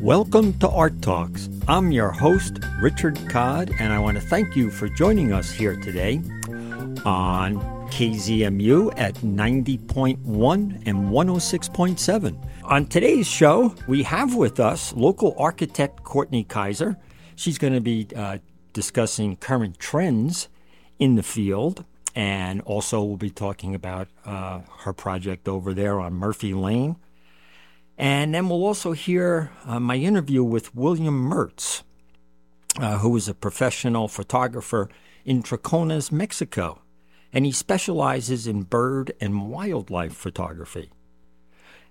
Welcome to Art Talks. I'm your host, Richard Codd, and I want to thank you for joining us here today on KZMU at 90.1 and 106.7. On today's show, we have with us local architect Courtney Kizer. She's going to be uh, discussing current trends in the field, and also we'll be talking about uh, her project over there on Murphy Lane. And then we'll also hear uh, my interview with William Mertz, uh, who is a professional photographer in Troncones, Mexico. And he specializes in bird and wildlife photography.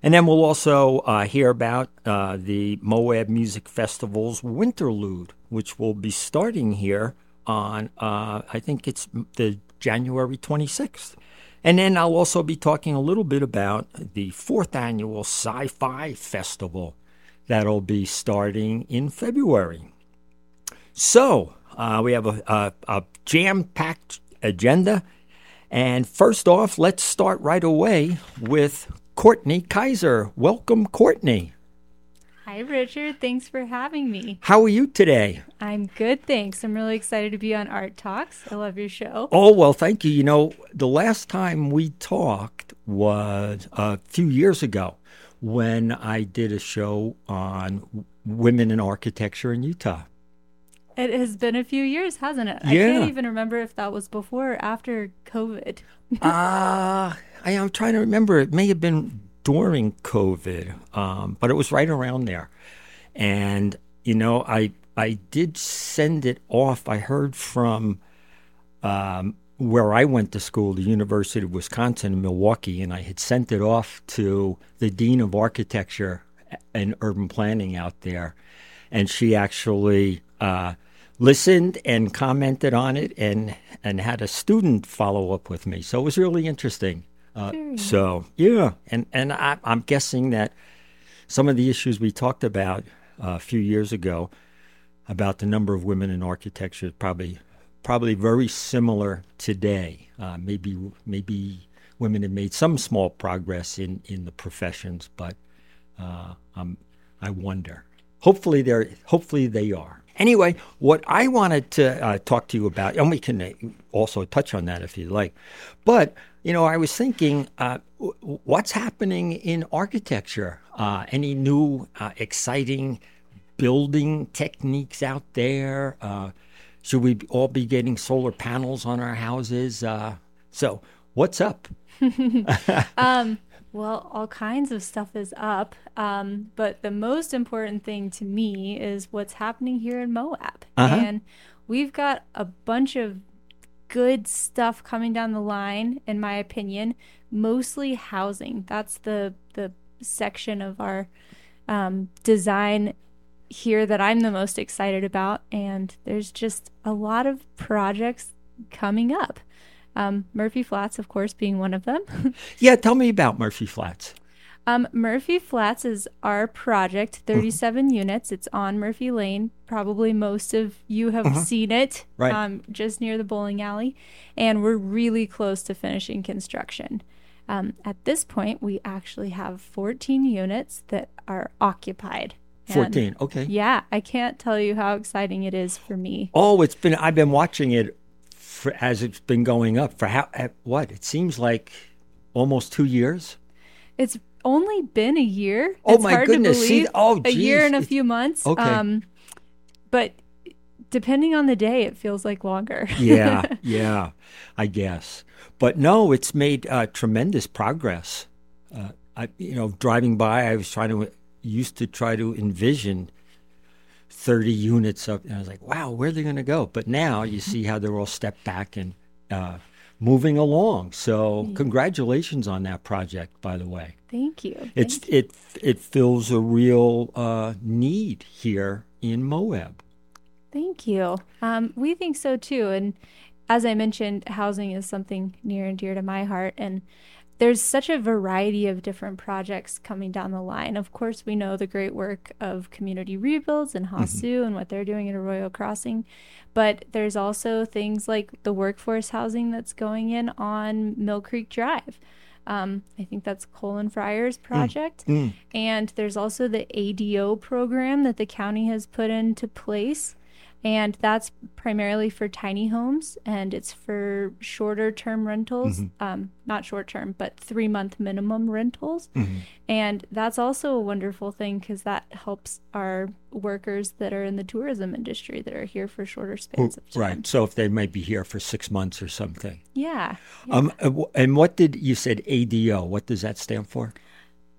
And then we'll also uh, hear about uh, the Moab Music Festival's Winterlude, which will be starting here on, uh, I think it's the January 26th. And then I'll also be talking a little bit about the fourth annual Sci Fi Festival that'll be starting in February. So uh, we have a, a, a jam packed agenda. And first off, let's start right away with Courtney Kizer. Welcome, Courtney. Hi, Richard. Thanks for having me. How are you today? I'm good, thanks. I'm really excited to be on Art Talks. I love your show. Oh, well, thank you. You know, the last time we talked was a few years ago when I did a show on women in architecture in Utah. It has been a few years, hasn't it? I can't even remember if that was before or after COVID. Uh, I am trying to remember. It may have been during COVID, um, but it was right around there. And you know, I I did send it off. I heard from um, where I went to school, the University of Wisconsin in Milwaukee, and I had sent it off to the dean of architecture and urban planning out there, and she actually. Uh, listened and commented on it and and had a student follow up with me so it was really interesting uh, so yeah. And and I, i'm guessing that some of the issues we talked about uh, a few years ago about the number of women in architecture is probably probably very similar today. Uh, maybe maybe women have made some small progress in in the professions but uh, um, i wonder. Hopefully they're hopefully they are. Anyway, what I wanted to uh, talk to you about, and we can uh, also touch on that if you like, but you know, I was thinking, uh, w- what's happening in architecture? Uh, any new uh, exciting building techniques out there? Uh, should we all be getting solar panels on our houses? Uh, so, what's up? Well, all kinds of stuff is up. Um, but the most important thing to me is what's happening here in Moab. Uh-huh. And we've got a bunch of good stuff coming down the line, in my opinion, mostly housing. That's the, the section of our um, design here that I'm the most excited about. And there's just a lot of projects coming up. Um, Murphy Flats, of course, being one of them. Yeah, tell me about Murphy Flats. Um, Murphy Flats is our project, 37 units. It's on Murphy Lane. Probably most of you have seen it, Right. um, just near the bowling alley. And we're really close to finishing construction. Um, at this point, we actually have 14 units that are occupied. And 14, okay. Yeah, I can't tell you how exciting it is for me. Oh, it's been. I've been watching it for, as it's been going up for how at what it seems like almost two years. It's only been a year. Oh, it's my hard goodness. To See, believe. oh, a year geez. and a few months. Okay. Um, but depending on the day, it feels like longer. Yeah, yeah, I guess. But no, it's made uh, tremendous progress. Uh, I, you know, driving by, I was trying to used to try to envision thirty units up, and I was like, "Wow, where are they going to go?" But now you see how they're all stepped back and uh, moving along. So, congratulations on that project, by the way. Thank you. It's Thank it it fills a real uh, need here in Moab. Thank you. Um, we think so too. And as I mentioned, housing is something near and dear to my heart. And there's such a variety of different projects coming down the line. Of course, we know the great work of community rebuilds and Hasu and what they're doing at Arroyo Crossing. But there's also things like the workforce housing that's going in on Mill Creek Drive. Um, I think that's Colin Fryer's project. Mm. And there's also the ADO program that the county has put into place. And that's primarily for tiny homes and it's for shorter term rentals, um, not short term, but three month minimum rentals. And that's also a wonderful thing because that helps our workers that are in the tourism industry that are here for shorter spans of time. Right. So if they might be here for six months or something. Yeah. Um, uh, and what did you said ADO? What does that stand for?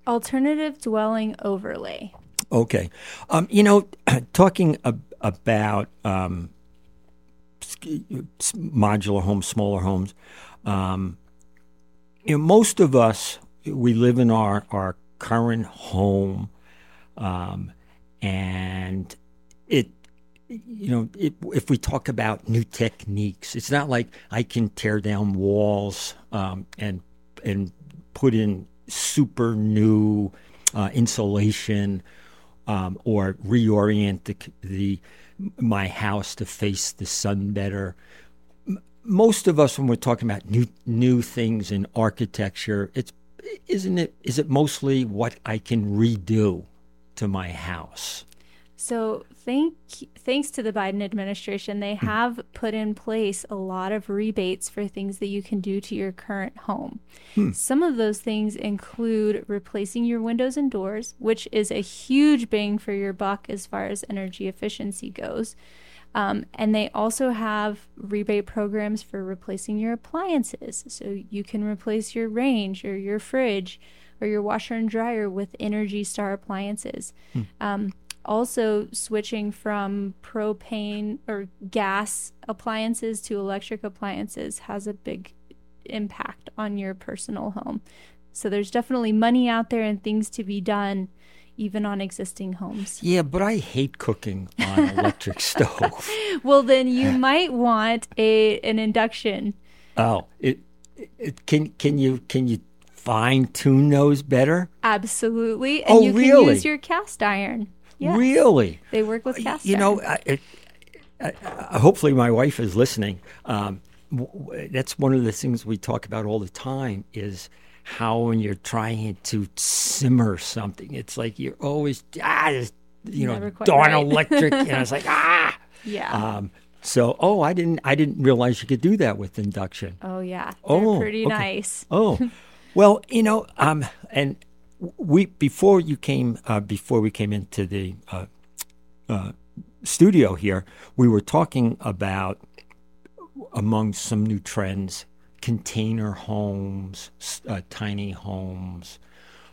Alternative dwelling overlay. Okay. Um, you know, talking ab- about um, modular homes, smaller homes, um, you know, most of us, we live in our, our current home, um, and it, you know, it, if we talk about new techniques, it's not like I can tear down walls um, and and put in super new uh, insulation um, or reorient the, the my house to face the sun better. Most of us, when we're talking about new new things in architecture, it's isn't it is it mostly what I can redo to my house? So thank thanks to the Biden administration, they have put in place a lot of rebates for things that you can do to your current home. Some of those things include replacing your windows and doors, which is a huge bang for your buck as far as energy efficiency goes. Um, and they also have rebate programs for replacing your appliances. So you can replace your range or your fridge or your washer and dryer with Energy Star appliances. Um, also, switching from propane or gas appliances to electric appliances has a big impact on your personal home. So there's definitely money out there and things to be done even on existing homes. Yeah, but I hate cooking on electric stove. Well, then you might want a an induction. Oh, it, it can can you can you fine tune those better? Absolutely. And Oh, you can use your cast iron. Yes. Really? They work with cast you know, I, it, I, I, hopefully my wife is listening. Um, w- w- that's one of the things we talk about all the time is how when you're trying to simmer something, it's like you're always ah, this, you know, darn right. electric, and it's like ah. yeah. Um, so, oh, I didn't, I didn't realize you could do that with induction. oh yeah. They're oh, pretty okay. nice. Oh, well, you know, um, and we before you came, uh, before we came into the uh, uh, studio here, we were talking about among some new trends, container homes, uh, tiny homes.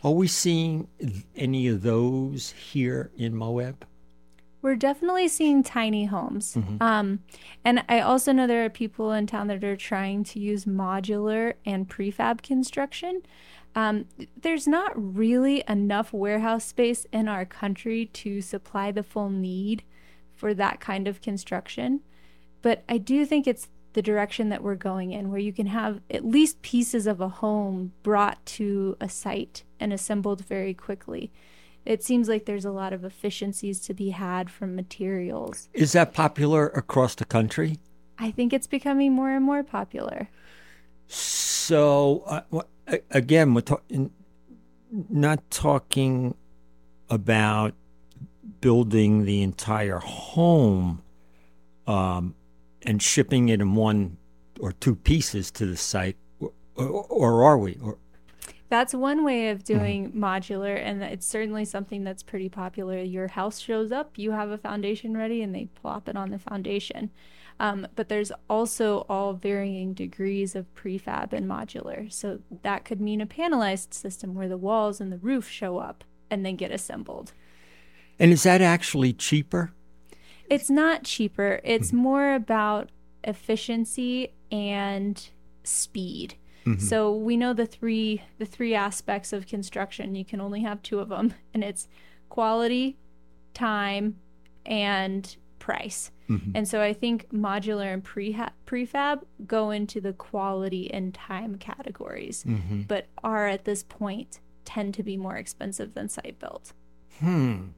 Are we seeing any of those here in Moab? We're definitely seeing tiny homes. Um, and I also know there are people in town that are trying to use modular and prefab construction. Um, there's not really enough warehouse space in our country to supply the full need for that kind of construction. But I do think it's the direction that we're going in, where you can have at least pieces of a home brought to a site and assembled very quickly. It seems like there's a lot of efficiencies to be had from materials. Is that popular across the country? I think it's becoming more and more popular. So uh, wha- a- again, we're talking not talking about building the entire home um, and shipping it in one or two pieces to the site, or, or, or are we? Or, That's one way of doing modular, and it's certainly something that's pretty popular. Your house shows up, you have a foundation ready, and they plop it on the foundation. Um, but there's also all varying degrees of prefab and modular. So that could mean a panelized system where the walls and the roof show up and then get assembled. and is that actually cheaper? It's not cheaper. It's more about efficiency and speed. Mm-hmm. So we know the three the three aspects of construction. You can only have two of them, and it's quality, time, and price. Mm-hmm. And so I think modular and prefab go into the quality and time categories, mm-hmm. but are at this point tend to be more expensive than site built. Hmm.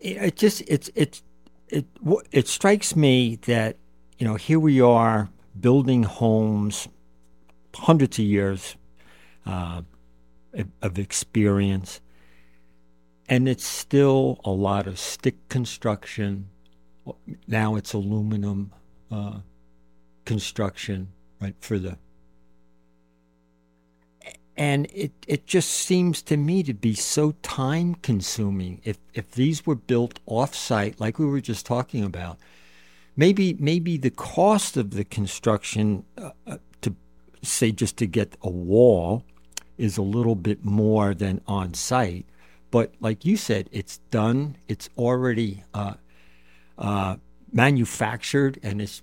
it it just it's it's it it strikes me that you know here we are building homes hundreds of years uh, of experience, and it's still a lot of stick construction. Now it's aluminum uh, construction, right, for the and it, it just seems to me to be so time consuming. If if these were built off site, like we were just talking about, maybe maybe the cost of the construction uh, uh, say just to get a wall is a little bit more than on site. But like you said, it's done. It's already uh, uh manufactured and it's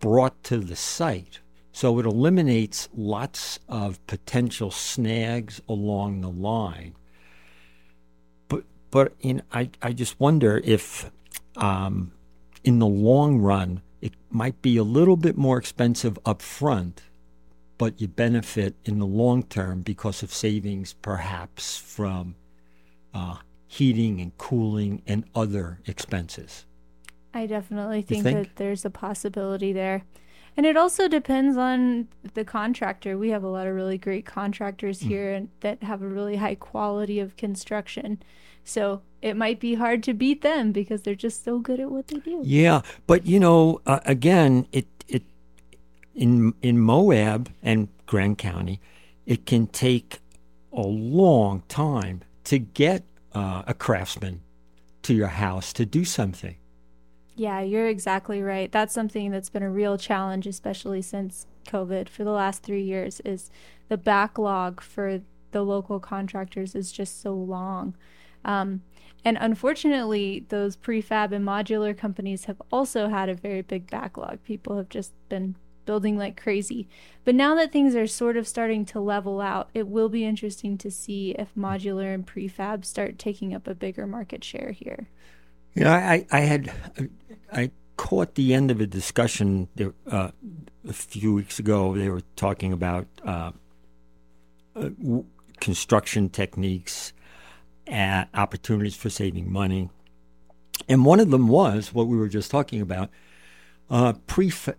brought to the site. So it eliminates lots of potential snags along the line. But but in I, I just wonder if um, in the long run it might be a little bit more expensive up front, but you benefit in the long term because of savings perhaps from uh, heating and cooling and other expenses. I definitely think, think, that there's a possibility there. And it also depends on the contractor. We have a lot of really great contractors mm. here and that have a really high quality of construction. So it might be hard to beat them because they're just so good at what they do. Yeah, but you know, uh, again, it it in in Moab and Grand County, it can take a long time to get uh, a craftsman to your house to do something. Yeah, you're exactly right. That's something that's been a real challenge, especially since COVID for the last three years, is the backlog for the local contractors is just so long. Um, and unfortunately, those prefab and modular companies have also had a very big backlog. People have just been building like crazy. But now that things are sort of starting to level out, it will be interesting to see if modular and prefab start taking up a bigger market share here. Know, I, I had I caught the end of a discussion there, uh, a few weeks ago. They were talking about uh, uh, construction techniques, and opportunities for saving money, and one of them was what we were just talking about, uh, prefab,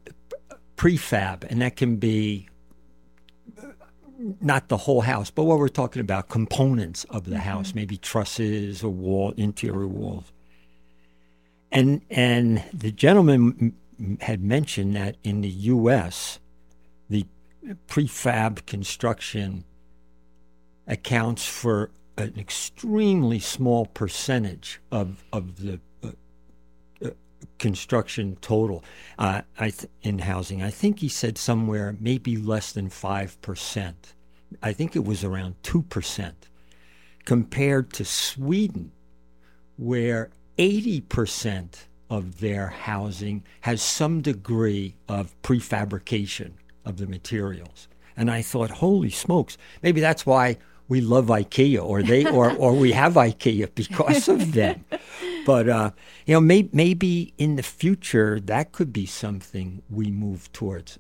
prefab, and that can be not the whole house, but what we're talking about components of the mm-hmm. house, maybe trusses or wall interior walls. And and the gentleman had mentioned that in the U.S., the prefab construction accounts for an extremely small percentage of of the uh, construction total uh, th- in housing. I think he said somewhere maybe less than five percent. I think it was around two percent, compared to Sweden, where 80% of their housing has some degree of prefabrication of the materials. And I thought, holy smokes, maybe that's why we love IKEA or they or, or we have IKEA because of them. But uh, you know, may, maybe in the future that could be something we move towards.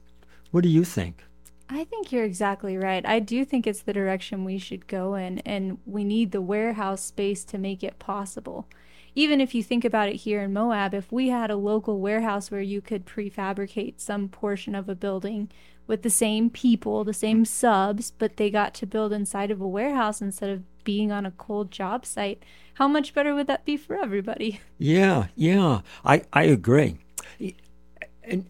What do you think? I think you're exactly right. I do think it's the direction we should go in, and we need the warehouse space to make it possible even if you think about it here in Moab, if we had a local warehouse where you could prefabricate some portion of a building with the same people, the same subs, but they got to build inside of a warehouse instead of being on a cold job site, how much better would that be for everybody? Yeah, yeah, I, I agree.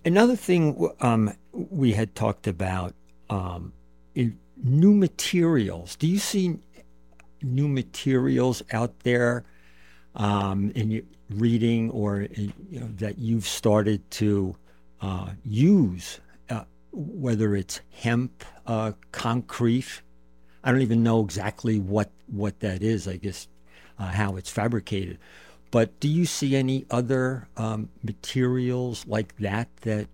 Another thing um, we had talked about um, new materials. Do you see new materials out there um, in your reading or in, you know, that you've started to uh, use, whether it's hemp, uh, concrete. I don't even know exactly what, what that is, I guess, uh, how it's fabricated. But do you see any other um, materials like that that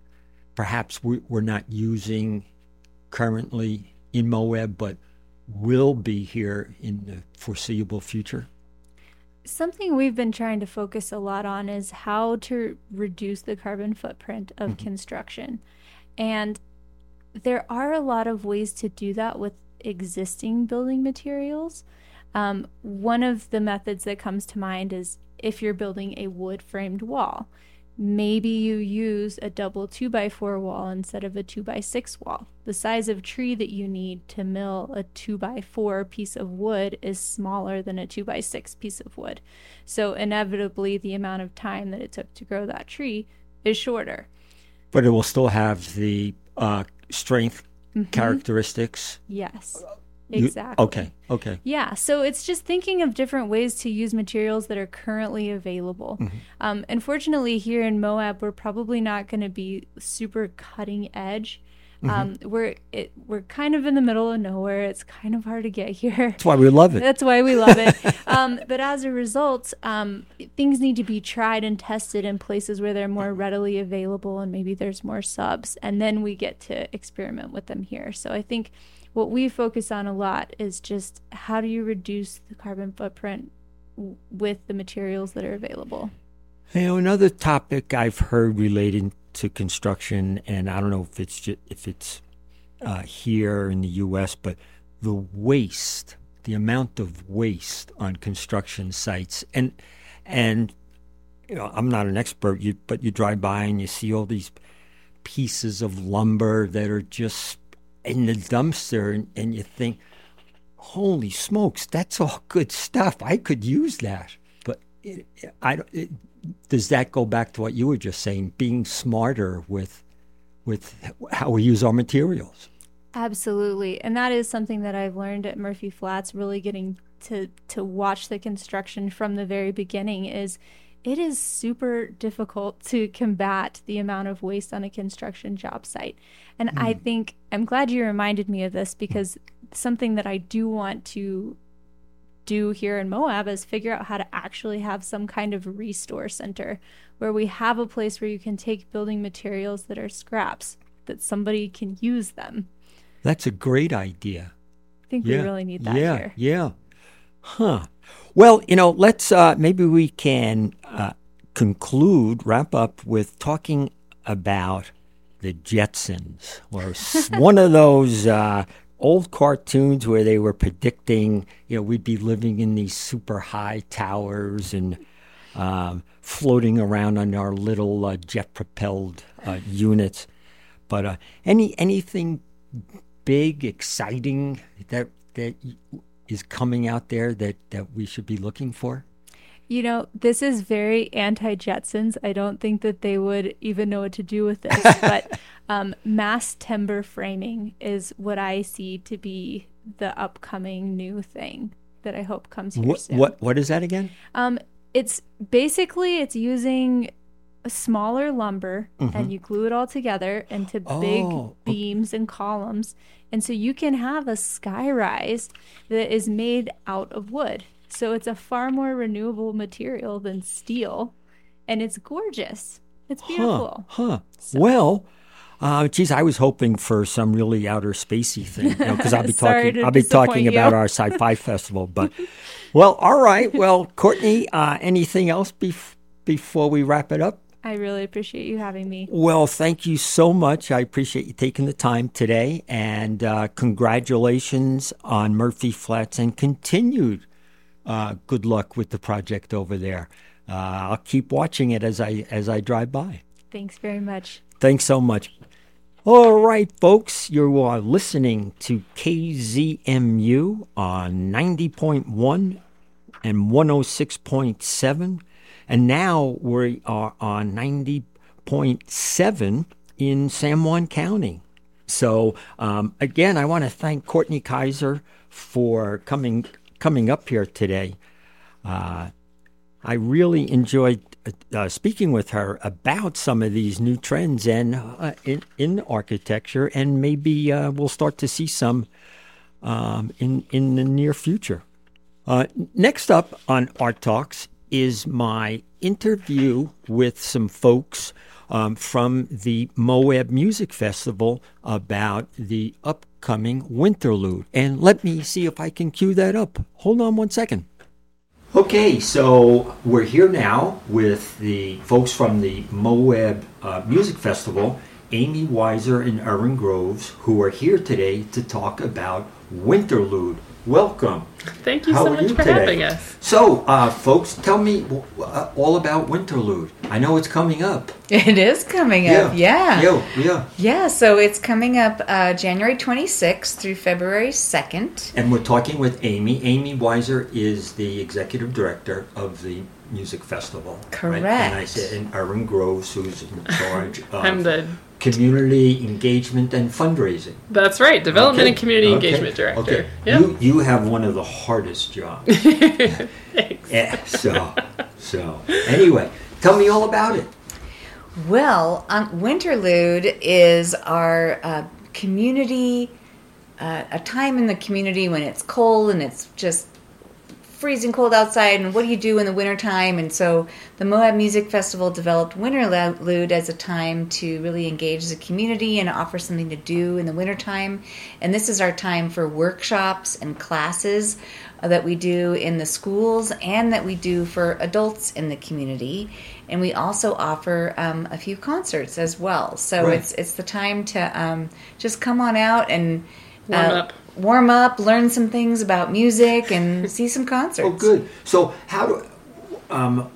perhaps we, we're not using currently in Moab, but will be here in the foreseeable future? something we've been trying to focus a lot on is how to reduce the carbon footprint of mm-hmm. construction. And there are a lot of ways to do that with existing building materials. Um, one of the methods that comes to mind is if you're building a wood framed wall. maybe you use a double 2x4 wall instead of a 2x6 wall. The size of tree that you need to mill a 2x4 piece of wood is smaller than a 2x6 piece of wood. So, inevitably, the amount of time that it took to grow that tree is shorter. But it will still have the uh, strength mm-hmm. characteristics. Yes. Exactly. You, okay. Okay. Yeah. So it's just thinking of different ways to use materials that are currently available. Mm-hmm. Um, unfortunately, here in Moab, we're probably not going to be super cutting edge. Mm-hmm. Um, we're it, we're kind of in the middle of nowhere. It's kind of hard to get here. That's why we love it. That's why we love it. um, but as a result, um, things need to be tried and tested in places where they're more readily available, and maybe there's more subs, and then we get to experiment with them here. So I think what we focus on a lot is just how do you reduce the carbon footprint w- with the materials that are available. You know, another topic I've heard relating to construction, and I don't know if it's just, if it's uh, here in the U.S., but the waste, the amount of waste on construction sites, and and you know, I'm not an expert, you, but you drive by and you see all these pieces of lumber that are just in the dumpster and, and you think, holy smokes, that's all good stuff. I could use that. But it, I, it, does that go back to what you were just saying, being smarter with, with how we use our materials? Absolutely. And that is something that I've learned at Murphy Flats, really getting to, to watch the construction from the very beginning is it is super difficult to combat the amount of waste on a construction job site. And mm. I think I'm glad you reminded me of this because something that I do want to do here in Moab is figure out how to actually have some kind of restore center where we have a place where you can take building materials that are scraps that somebody can use them. That's a great idea. I think yeah. we really need that yeah, here. Yeah. Huh. Well, you know, let's uh, maybe we can uh, conclude, wrap up with talking about the Jetsons, or one of those uh, old cartoons where they were predicting, you know, we'd be living in these super high towers and um, floating around on our little uh, jet propelled uh, units. But uh, any anything big, exciting that that is coming out there that, that we should be looking for? You know, this is very anti Jetsons. I don't think that they would even know what to do with this. but um, mass timber framing is what I see to be the upcoming new thing that I hope comes here what, soon. What What is that again? Um, it's basically it's using a smaller lumber mm-hmm. and you glue it all together into oh, big beams and columns and so you can have a skyrise that is made out of wood. So it's a far more renewable material than steel. And it's gorgeous. It's beautiful. Huh. huh. So. Well, uh, geez, I was hoping for some really outer spacey thing, you know, because I'll be talking. I'll be talking you. about our sci-fi festival. But, well, all right. Well, Courtney, uh, anything else bef- before we wrap it up? I really appreciate you having me. Well, thank you so much. I appreciate you taking the time today, and uh, congratulations on Murphy Flats and continued uh, good luck with the project over there. Uh, I'll keep watching it as I as I drive by. Thanks very much. Thanks so much. All right, folks, you are listening to KZMU on 90.1 and 106.7 and now we are on 90.7 in San Juan County. So um, again, I want to thank Courtney Kizer for coming coming up here today. Uh, I really enjoyed uh, speaking with her about some of these new trends and uh, in, in architecture, and maybe uh, we'll start to see some um, in in the near future. Uh, next up on Art Talks is my interview with some folks um, from the Moab Music Festival about the upcoming Winterlude. And let me see if I can cue that up. Hold on one second. Okay, so we're here now with the folks from the Moab uh, Music Festival, Amy Weiser and Erin Groves, who are here today to talk about Winterlude welcome. Thank you How so are much you for today? having us. So, uh, folks, tell me uh, all about Winterlude. I know it's coming up. It is coming up. Yeah. Yeah, yeah. Yeah, so it's coming up uh, January 26th through February 2nd. And we're talking with Amy. Amy Weiser is the executive director of the music festival. right? And I said, and Erin Groves, who's in charge of I'm the community engagement and fundraising. that's right, development Okay, and community okay, engagement director. Okay. Yep. You you have one of the hardest jobs. Thanks. Yeah, so so anyway, tell me all about it. Well, um, Winterlude is our uh, community, uh, a time in the community when it's cold and it's just freezing cold outside. And what do you do in the wintertime? And so the Moab Music Festival developed Winterlude as a time to really engage the community and offer something to do in the wintertime. And this is our time for workshops and classes uh, that we do in the schools and that we do for adults in the community. And we also offer um, a few concerts as well. So Right. it's it's the time to um, just come on out and uh, Warm up. Warm up, learn some things about music, and see some concerts. Oh, good. So how do um,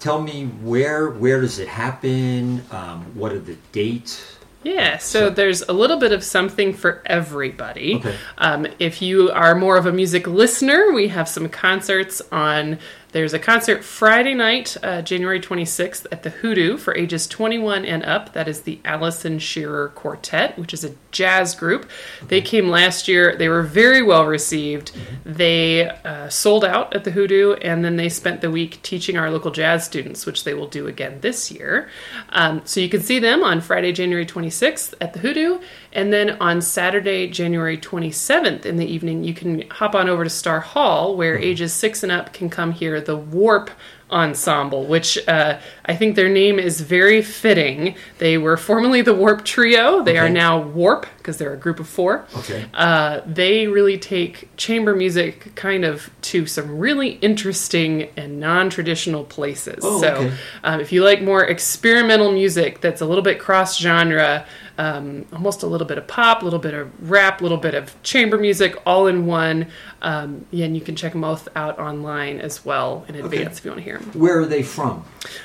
tell me where where does it happen? Um, what are the dates? Yeah, so there's a little bit of something for everybody. Okay. Um, if you are more of a music listener, we have some concerts on. There's a concert Friday night, uh, January 26th, at the Hoodoo for ages 21 and up. That is the Alison Shearer Quartet, which is a jazz group. They came last year. They were very well received. They uh, sold out at the Hoodoo, and then they spent the week teaching our local jazz students, which they will do again this year. Um, so you can see them on Friday, January 26th at the Hoodoo, and then on Saturday, January 27th in the evening, you can hop on over to Star Hall, where ages six and up can come hear the Warp Ensemble, which uh, I think their name is very fitting. They were formerly the Warp Trio. They are now Warp because they're a group of four. Okay. Uh, they really take chamber music kind of to some really interesting and non-traditional places. Oh, so, okay. um, if you like more experimental music that's a little bit cross-genre, um, almost a little bit of pop, a little bit of rap, a little bit of chamber music, all in one, um, yeah, and you can check them both out online as well in advance if you want to hear them. Where are they from?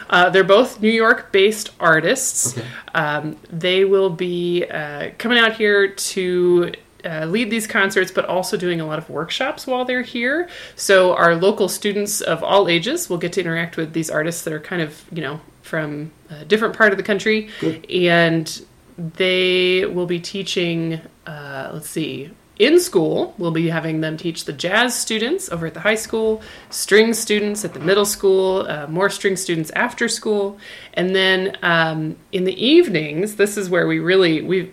Uh, they're both New York based artists. Okay. Um, they will be uh, coming out here to uh, lead these concerts, but also doing a lot of workshops while they're here. So, our local students of all ages will get to interact with these artists that are kind of, you know, from a different part of the country. Good. And they will be teaching, uh, let's see, in school, we'll be having them teach the jazz students over at the high school, string students at the middle school, uh, more string students after school, and then um, in the evenings, this is where we really we.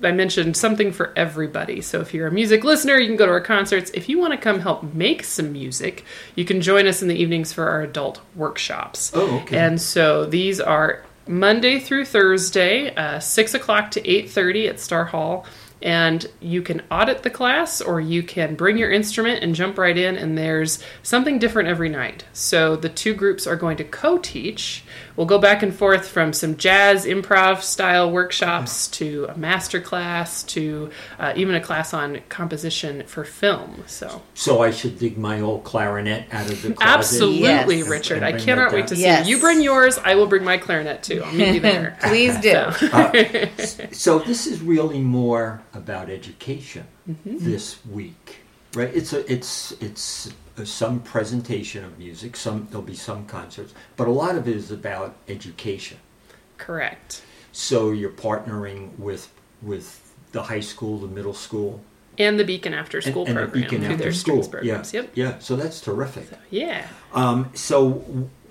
I mentioned something for everybody. So if you're a music listener, you can go to our concerts. If you want to come help make some music, you can join us in the evenings for our adult workshops. Oh, okay. And so these are Monday through Thursday, uh, six o'clock to eight thirty at Star Hall. And you can audit the class, or you can bring your instrument and jump right in. And there's something different every night. So the two groups are going to co-teach. We'll go back and forth from some jazz improv style workshops to a master class to uh, even a class on composition for film. So So I should dig my old clarinet out of the closet. absolutely, Yes. Richard. I cannot wait to see Yes. you. You bring yours. I will bring my clarinet too. I'll meet you there. Please do. So this is really more about education Mm-hmm. this week, right? It's a it's it's a, some presentation of music. Some there'll be some concerts, but a lot of it is about education. Correct. So you're partnering with with the high school, the middle school, And the Beacon After School and the program Beacon through after their school. strings programs. Yeah, Yep. yeah. So that's terrific. Yeah. Um, so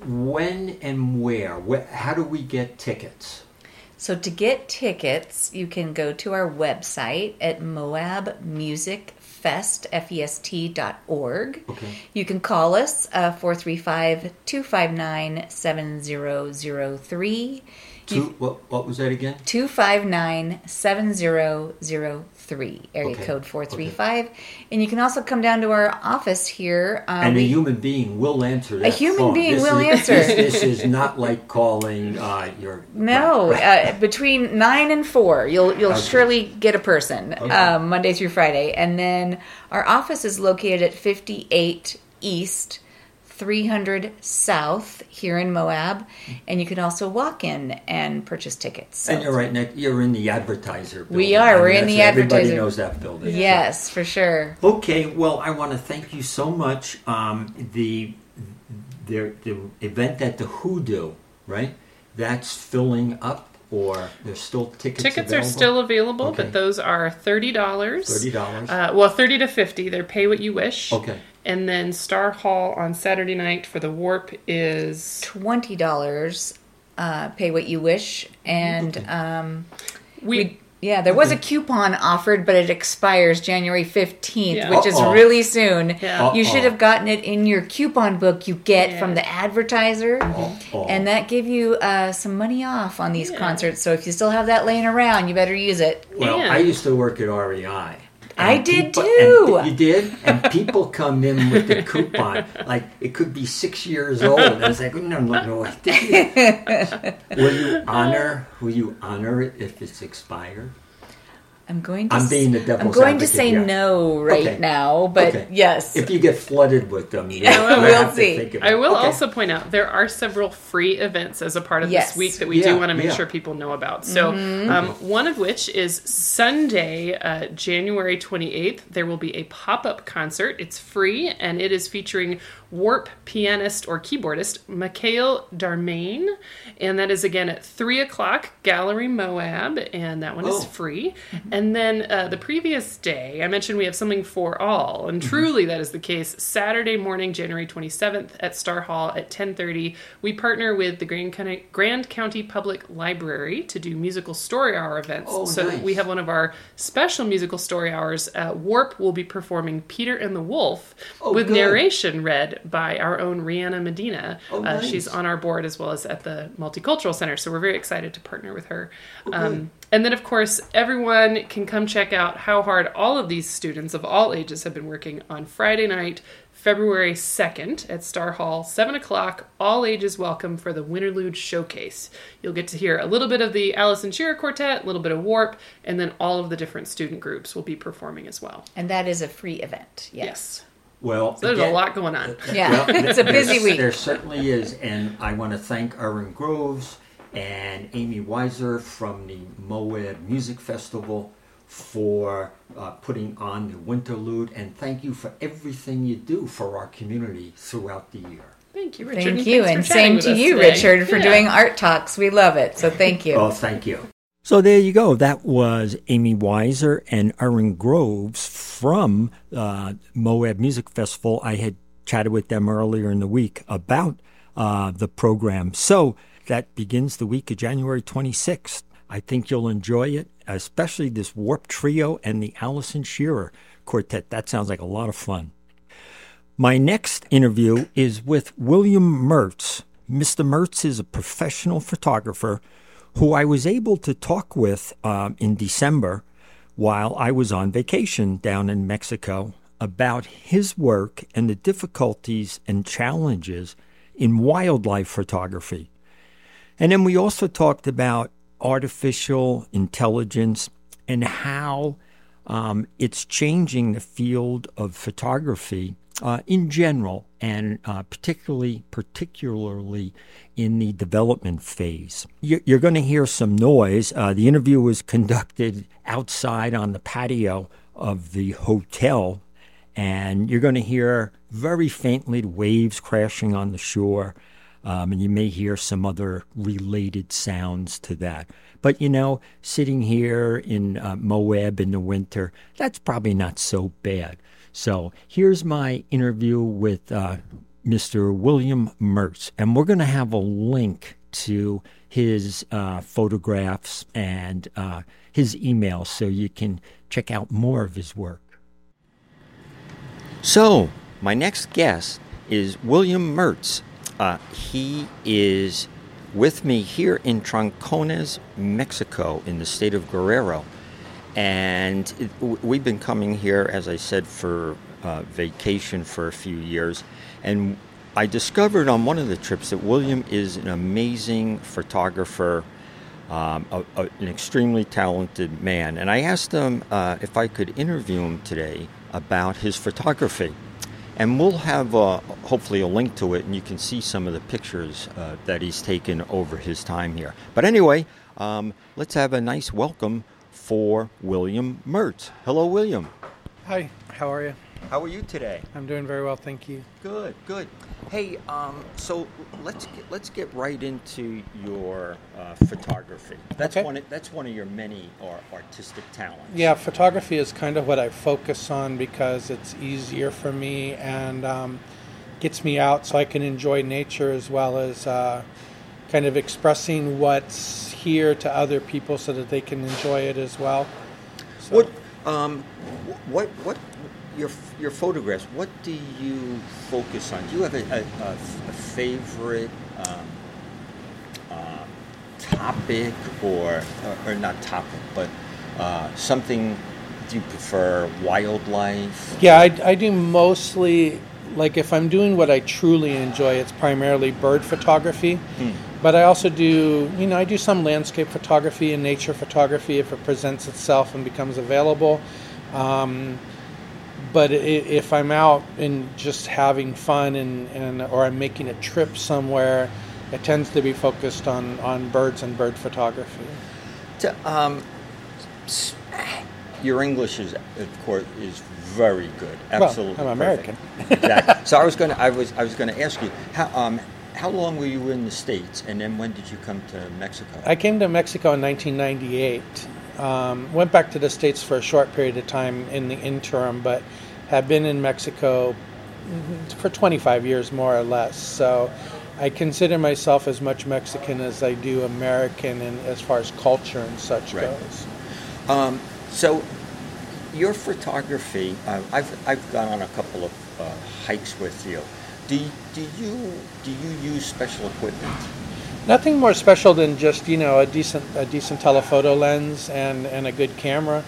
when and where? Wh- how do we get tickets? So to get tickets, you can go to our website at moabmusicfest, F-E-S-T dot org. Okay. You can call us, uh, 435-259-7003. Two, what, what was that again? 259 7003, area Okay, code 435. And you can also come down to our office here. Uh, And a we- human being will answer that. human phone. being This will is- answer. This, this is not like calling uh, your. No, Right, right. Uh, between nine and four, you'll you'll Okay. surely get a person Okay. um, Monday through Friday, and then our office is located at fifty eight East, three hundred South here in Moab, and you can also walk in and purchase tickets. So- And you're right, Nick. You're in the advertiser. Building. We are, I mean, we're in that's- the Everybody advertiser- knows that building. Yes, for sure. Okay, well, I want to thank you so much. Um, the, the the event at the Hoodoo, right? That's filling up, or there's still tickets. Tickets are still available, Okay. but those are thirty dollars. thirty dollars. Uh, well, thirty to fifty. They're pay what you wish. okay. And then Star Hall on Saturday night for the Warp is Twenty dollars. Uh, pay what you wish, and um, we. we yeah, there was a coupon offered, but it expires January fifteenth, Yeah. which is Uh-oh. really soon. Yeah. You should have gotten it in your coupon book you get Yeah. from the advertiser, Uh-oh. and that give you uh, some money off on these Yeah. concerts. So if you still have that laying around, you better use it. Well, And- I used to work at REI. I did people- too. and you did, and people come in with the coupon, like it could be six years old. And I was like, no, no, no. Will you honor? Will you honor it if it's expired? I'm going to. I'm being the devil's I'm devil's going to say here. no right Okay. now, but Okay. yes. If you get flooded with them, you Yeah, we'll have to see. think about I will Okay. also point out there are several free events as a part of Yes. this week that we Yeah, do want to make yeah. sure people know about. So, um, one of which is Sunday, uh, January 28th. There will be a pop up concert. It's free and it is featuring Warp pianist or keyboardist Mikael Darmanie. And that is again at 3 o'clock, Gallery Moab. And that one Oh. is free. And then uh, the previous day, I mentioned we have something for all. And truly that is the case. Saturday morning, January 27th at Star Hall at 1030. We partner with the Grand County, Grand County Public Library to do musical story hour events. Oh, so nice. we have one of our special musical story hours. Uh, Warp will be performing Peter and the Wolf Oh, with good. narration read by our own Rihanna Medina. Oh, uh, she's on our board as well as at the Multicultural Center. So we're very excited to partner with her. Oh, um, and then, of course, everyone can come check out how hard all of these students of all ages have been working on Friday night, February 2nd at Star Hall, 7 o'clock. All ages welcome for the Winterlude Showcase. You'll get to hear a little bit of the Alison Shearer Quartet, a little bit of Warp, and then all of the different student groups will be performing as well. and that is a free event. Yes. Yes. Well, So there's again- a lot going on. Yeah. Well, it's a busy week. There certainly is, and I want to thank Erin Groves and Amy Weiser from the Moab Music Festival for uh, putting on the Winterlude, and thank you for everything you do for our community throughout the year. Thank you, Richard. Thank and you, thanks and same to you, today. Richard, for Yeah. doing art talks. We love it, so thank you. Oh, thank you. So there you go. That was Amy Weiser and Erin Groves from uh, Moab Music Festival. I had chatted with them earlier in the week about uh, the program. So that begins the week of January 26th. I think you'll enjoy it, especially this Warp Trio and the Alison Shearer Quartet. That sounds like a lot of fun. My next interview is with William Mertz. Mr. Mertz is a professional photographer who I was able to talk with um, in December while I was on vacation down in Mexico about his work and the difficulties and challenges in wildlife photography. And then we also talked about artificial intelligence and how um, it's changing the field of photography uh, in general, and uh, particularly particularly in the development phase. You- You're going to hear some noise. Uh, the interview was conducted outside on the patio of the hotel, and you're going to hear very faintly waves crashing on the shore. Um, and you may hear some other related sounds to that. But you know, sitting here in uh, Moab in the winter, that's probably not so bad. So here's my interview with uh, Mr. William Mertz, and we're going to have a link to his uh, photographs and uh, his email so you can check out more of his work. So, my next guest is William Mertz. Uh, he is with me here in Troncones, Mexico, in the state of Guerrero. And it, we've been coming here, as I said, for uh, vacation for a few years. And I discovered on one of the trips that William is an amazing photographer, um, a, a, an extremely talented man. And I asked him uh, if I could interview him today about his photography. And we'll have uh, hopefully a link to it, and you can see some of the pictures uh, that he's taken over his time here. But anyway, um, let's have a nice welcome for William Mertz. Hello, William. Hi, how are you? How are you today? I'm doing very well, thank you. Good, good. Hey, um, so let's get, let's get right into your uh, photography. That's Okay. one. Of, that's one of your many or artistic talents. Yeah, photography is kind of what I focus on because it's easier for me and um, gets me out so I can enjoy nature as well as uh, kind of expressing what's here to other people so that they can enjoy it as well. So, What, um, what, what, your your photographs? What do you focus on? Do you have a, a, a, favorite um, uh, topic, or, or or not topic, but uh, something? Do you prefer wildlife? Yeah, I, I do mostly like if I'm doing what I truly enjoy, it's primarily bird photography. But I also do, you know, I do some landscape photography and nature photography if it presents itself and becomes available. Um, but if I'm out and just having fun and, and or I'm making a trip somewhere, it tends to be focused on, on birds and bird photography. To, um, your English is, of course, is very good. Well, Absolutely, I'm perfect. American. exactly. So I was going to, I was, I was going to ask you how, um, how long were you in the states, and then when did you come to Mexico? I came to Mexico in 1998. Um, went back to the States for a short period of time in the interim, but have been in Mexico for 25 years, more or less. So I consider myself as much Mexican as I do American, and as far as culture and such Right. goes. Um, so, your photography, uh, I've, I've gone on a couple of uh, hikes with you. Do, you- do you do you use special equipment? Nothing more special than just you know a decent a decent telephoto lens and and a good camera.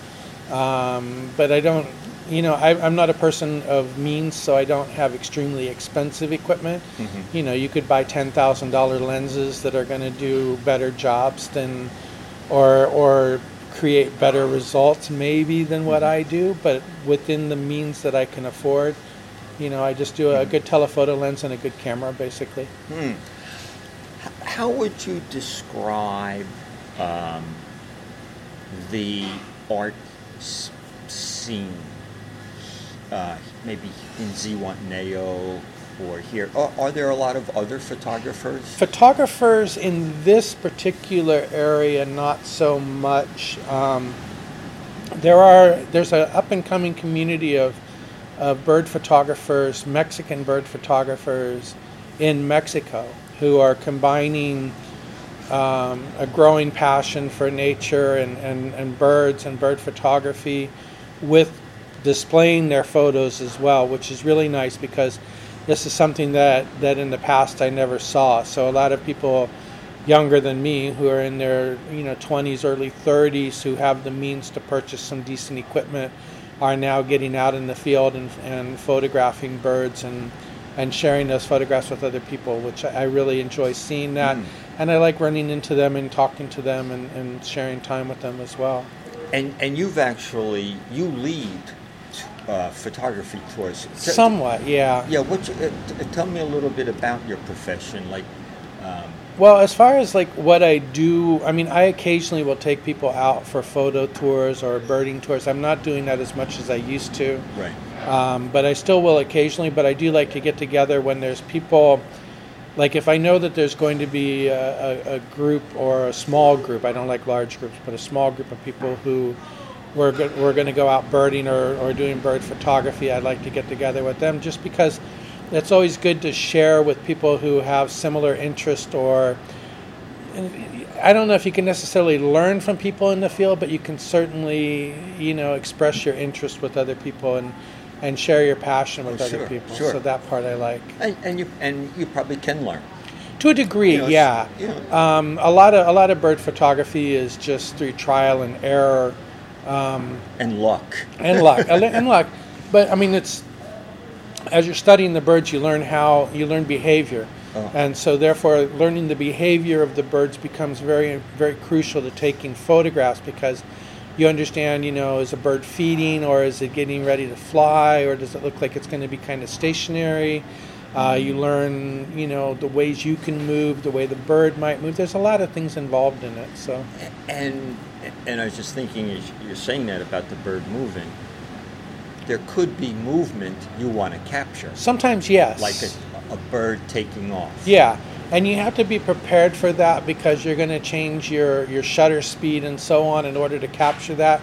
Um, but I don't, you know, I, I'm not a person of means, so I don't have extremely expensive equipment. Mm-hmm. You know, you could buy ten thousand dollar lenses that are going to do better jobs than, or or create better results maybe than what mm-hmm. I do. But within the means that I can afford, you know, I just do a mm-hmm. good telephoto lens and a good camera, basically. Hmm. How would you describe um, the art s- scene? Uh, maybe in Zihuatanejo or here. Are, are there a lot of other photographers? Photographers in this particular area, not so much. Um, there are there's an up and coming community of, of bird photographers, Mexican bird photographers in Mexico, who are combining um, a growing passion for nature and, and, and birds and bird photography with displaying their photos as well, which is really nice because this is something that, that in the past I never saw. So a lot of people younger than me who are in their you know 20s, early 30s who have the means to purchase some decent equipment are now getting out in the field and, and photographing birds and and sharing those photographs with other people, which I really enjoy seeing that. Hmm. And I like running into them and talking to them and, and sharing time with them as well. And and you've actually you lead uh, photography tours. Somewhat, yeah. Yeah. What? You, uh, t- tell me a little bit about your profession. Like, um, Well, as far as like what I do, I mean, I occasionally will take people out for photo tours or birding tours. I'm not doing that as much as I used to. right. um, but I still will occasionally. But I do like to get together when there's people. Like if I know that there's going to be a, a, a group or a small group, I don't like large groups, but a small group of people who we're go- we're going to go out birding or, or doing bird photography. I'd like to get together with them just because it's always good to share with people who have similar interest or I don't know if you can necessarily learn from people in the field, but you can certainly, you know, express your interest with other people and, and share your passion with Oh, other sure, people. sure. So that part I like. And, and you and you probably can learn. To a degree, You know, yeah. yeah. Um, a lot of a lot of bird photography is just through trial and error and luck. and luck and and luck. But I mean, it's as you're studying the birds, you learn how you learn behavior, Oh. and so therefore, learning the behavior of the birds becomes very very crucial to taking photographs because you understand, you know, is a bird feeding or is it getting ready to fly or does it look like it's going to be kind of stationary? Uh, you learn, you know, the ways you can move, the way the bird might move. There's a lot of things involved in it. So And and I was just thinking, as you're saying that about the bird moving, there could be movement you want to capture, sometimes, yes, like a, a bird taking off. Yeah, and you have to be prepared for that because you're going to change your, your shutter speed and so on in order to capture that.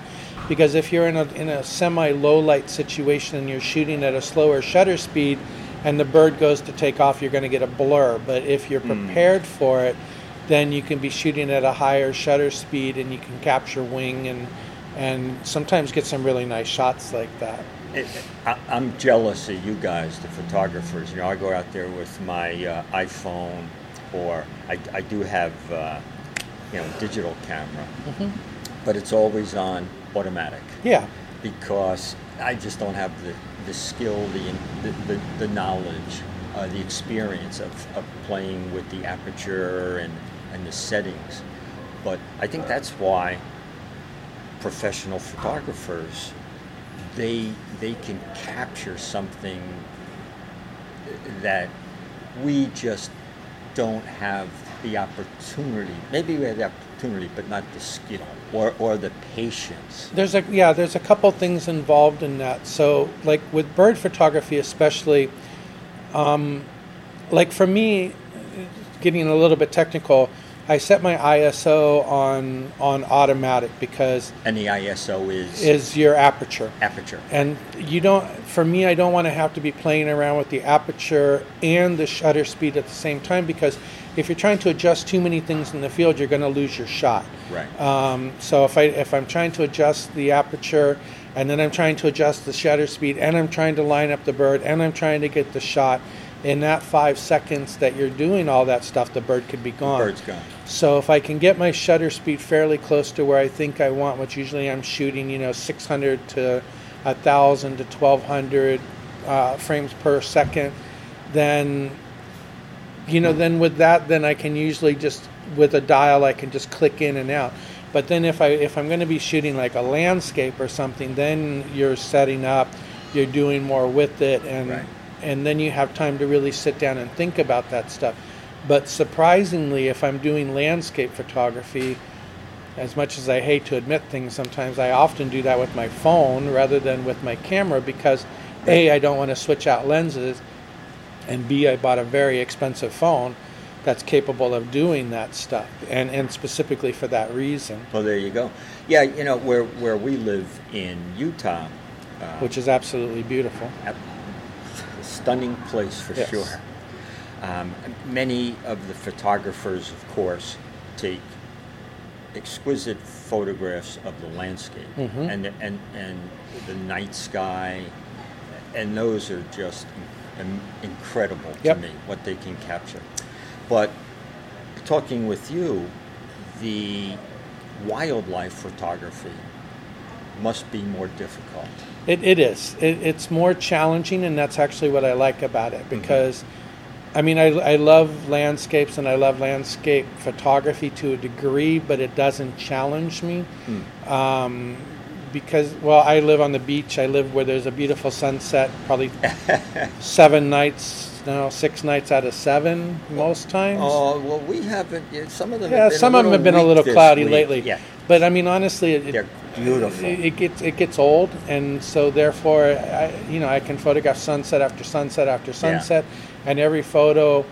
Because if you're in a, in a semi low light situation and you're shooting at a slower shutter speed and the bird goes to take off, you're going to get a blur. But if you're hmm. prepared for it, then you can be shooting at a higher shutter speed and you can capture wing and, and sometimes get some really nice shots like that. It, I, I'm jealous of you guys, the photographers. You know, I go out there with my uh, iPhone, or I, I do have, uh, you know, digital camera, but it's always on automatic Yeah, because I just don't have the, the skill, the, the, the, the knowledge, uh, the experience of, of playing with the aperture and, and the settings. But I think that's why professional photographers they they can capture something that we just don't have the opportunity. Maybe we have the opportunity, but not the skill or, or the patience. There's a yeah, there's a couple things involved in that. So like with bird photography, especially, um, like for me, getting a little bit technical, I set my ISO on on automatic because And the ISO is, is your aperture. aperture. And you don't, for me, I don't want to have to be playing around with the aperture and the shutter speed at the same time because if you're trying to adjust too many things in the field, you're going to lose your shot. Right. Um, so if I if I'm trying to adjust the aperture and then I'm trying to adjust the shutter speed and I'm trying to line up the bird and I'm trying to get the shot, in that five seconds that you're doing all that stuff, the bird could be gone. Bird's gone. So if I can get my shutter speed fairly close to where I think I want, which usually I'm shooting, you know, 600 to 1,000 to 1,200 uh, frames per second, then, you know, then with that, then I can usually just with a dial I can just click in and out. But then if I if I'm going to be shooting like a landscape or something, then you're setting up, you're doing more with it, and Right. And then you have time to really sit down and think about that stuff. But surprisingly, if I'm doing landscape photography, as much as I hate to admit things sometimes, I often do that with my phone rather than with my camera because A, I don't want to switch out lenses, and B, I bought a very expensive phone that's capable of doing that stuff, and, and specifically for that reason, Well, there you go. Yeah, you know where where we live in Utah, uh, which is absolutely beautiful. Stunning place for Yes. sure. Um, many of the photographers, of course, take exquisite photographs of the landscape Mhm. and, and and the night sky, and those are just in- incredible Yep. to me what they can capture. But talking with you, the wildlife photography must be more difficult. It, it is. It, it's more challenging, and that's actually what I like about it because, I mean, I, I love landscapes and I love landscape photography to a degree, but it doesn't challenge me. Um, because, well, I live on the beach. I live where there's a beautiful sunset, probably seven nights, no, six nights out of seven most times. Oh well, we haven't. yeah, Some of them. yeah, have been some a of them have been a little cloudy week. lately. Yeah, But I mean, honestly, it, beautiful. it, it gets it gets old, and so therefore, I, you know, I can photograph sunset after sunset after sunset, and every photo.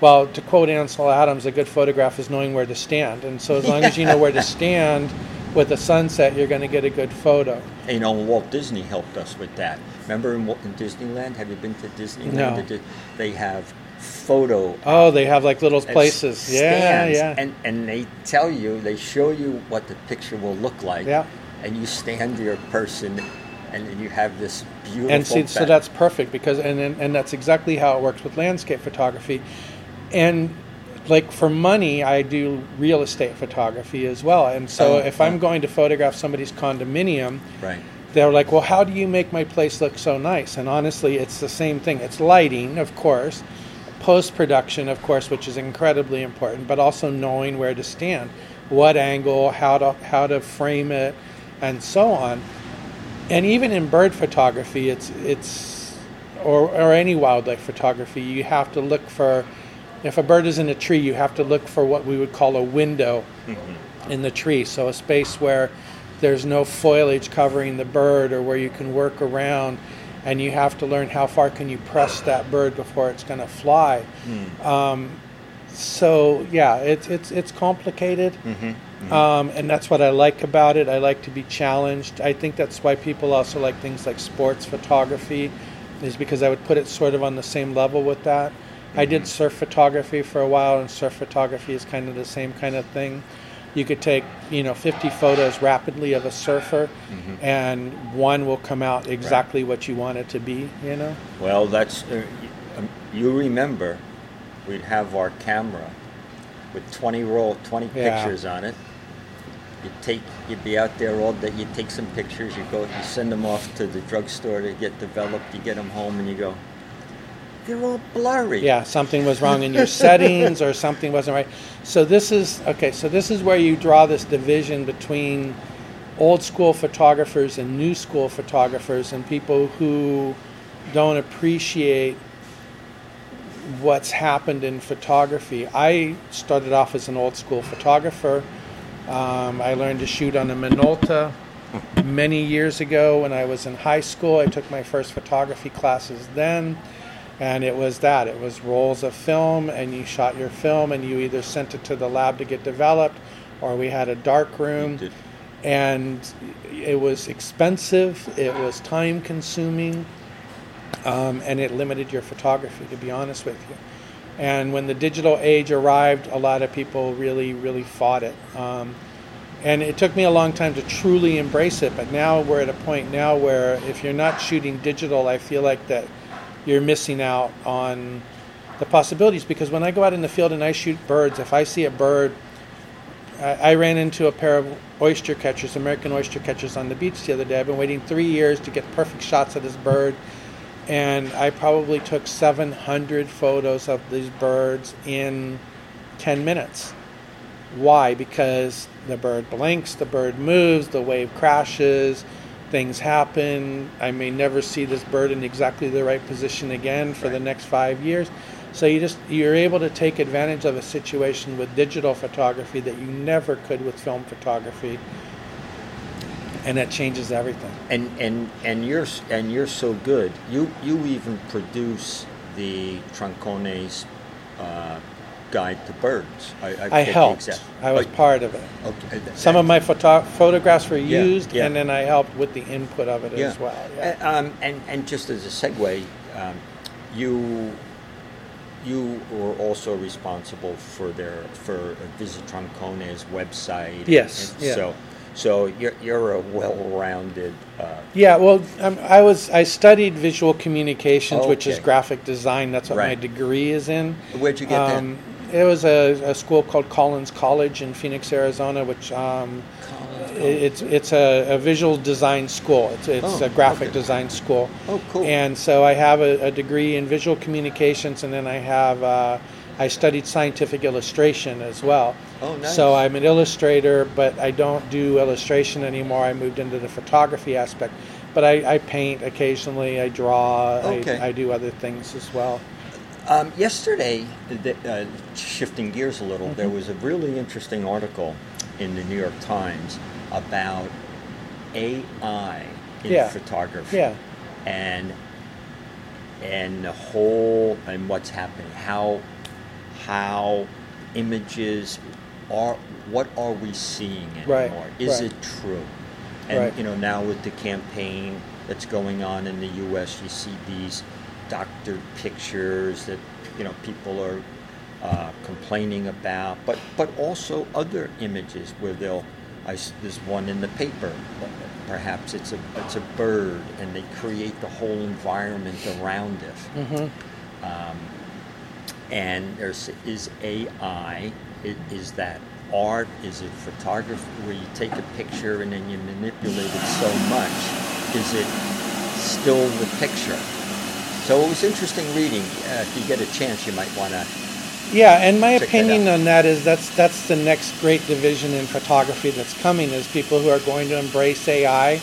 Well, to quote Ansel Adams, a good photograph is knowing where to stand, and so as long as you know where to stand with a sunset, you're going to get a good photo. And, you know, Walt Disney helped us with that. Remember in, in Disneyland? Have you been to Disneyland? No. They, have photo Oh, they have like little uh, places. Yeah, yeah. And and they tell you, they show you what the picture will look like. Yeah. And you stand your person, and then you have this beautiful. and see, so that's perfect because and, and and that's exactly how it works with landscape photography and like for money, I do real estate photography as well. And so Oh, if oh. I'm oh. going to photograph somebody's condominium, Right. they're like, "Well, how do you make my place look so nice?" And honestly, it's the same thing. It's lighting, of course, post production, of course, which is incredibly important, but also knowing where to stand, what angle, how to how to frame it, and so on. And even in bird photography, it's it's or or any wildlife photography, you have to look for if a bird is in a tree, you have to look for what we would call a window mm-hmm. in the tree. So a space where there's no foliage covering the bird or where you can work around and you have to learn how far can you press that bird before it's going to fly. Hmm. Um, so yeah, it's it's it's complicated, mm-hmm. Um, and that's what I like about it. I like to be challenged. I think that's why people also like things like sports photography, is because I would put it sort of on the same level with that. I did surf photography for a while, and surf photography is kind of the same kind of thing. You could take, you know, 50 photos rapidly of a surfer, and one will come out exactly what you want it to be. You know. Well, that's uh, um, you remember we'd have our camera with 20 roll 20 Yeah. pictures on it. You take you'd be out there all day. You take some pictures. You go. You send them off to the drugstore to get developed. You get them home, and you go. They're all blurry. Yeah, something was wrong in your settings or something wasn't right. So this is okay, so this is where you draw this division between old school photographers and new school photographers and people who don't appreciate what's happened in photography. I started off as an old school photographer. Um, I learned to shoot on a Minolta many years ago when I was in high school. I took my first photography classes then, and it was that it was rolls of film, and you shot your film, and you either sent it to the lab to get developed, or we had a dark room, and it was expensive. It was time consuming um, and it limited your photography, to be honest with you. And when the digital age arrived, a lot of people really, really fought it. Um, and it took me a long time to truly embrace it, but now we're at a point now where if you're not shooting digital, I feel like that you're missing out on the possibilities. Because when I go out in the field and I shoot birds, if I see a bird I, I ran into a pair of oyster catchers, American oyster catchers, on the beach the other day. I've been waiting three years to get perfect shots of this bird, and I probably took 700 photos of these birds in 10 minutes. Why? Because the bird blinks, the bird moves, the wave crashes, things happen. I may never see this bird in exactly the right position again for the next five years. So you just you're able to take advantage of a situation with digital photography that you never could with film photography, and that changes everything. And and and you're and you're so good. You you even produce the Troncones uh, guide to birds. I, I, I helped. I was Oh, part of it. Okay. Some of my photo- photographs were Yeah, used, yeah. and then I helped with the input of it as well. Yeah. Uh, um, and and just as a segue, um, you you were also responsible for their for Visit Troncones website. Yes, and yeah. So so you're you're a well-rounded. Uh, Yeah, well, um, I was I studied visual communications, which is graphic design. That's what my degree is in. where'd you get Um, it was a, a school called Collins College in Phoenix, Arizona, which um, that? it's it's a, a visual design school. It's, it's Oh, a graphic okay. design school. Oh, cool. And so I have a, a degree in visual communications, and then I have uh, I studied scientific illustration as well. Oh, nice. So I'm an illustrator, but I don't do illustration anymore. I moved into the photography aspect, but I, I paint occasionally. I draw. Okay. I, I do other things as well. Um, yesterday, the, uh, shifting gears a little, Mm-hmm. there was a really interesting article in the New York Times about AI in Yeah. photography. Yeah. And and the whole and what's happening, how how images are what are we seeing Right, anymore? Is right. it true? And Right. you know, now with the campaign that's going on in the U.S., you see these doctored pictures that you know people are uh, complaining about, but but also other images where they'll. I there's one in the paper. Perhaps it's a it's a bird, and they create the whole environment around it. hmm Um, and there's is AI. i- Is that art? Is it photography where you take a picture and then you manipulate it so much? Is it still the picture? So it was interesting reading. Uh, if you get a chance, you might want to. Yeah, and my Check that opinion on that is that's that's the next great division in photography that's coming is people who are going to embrace AI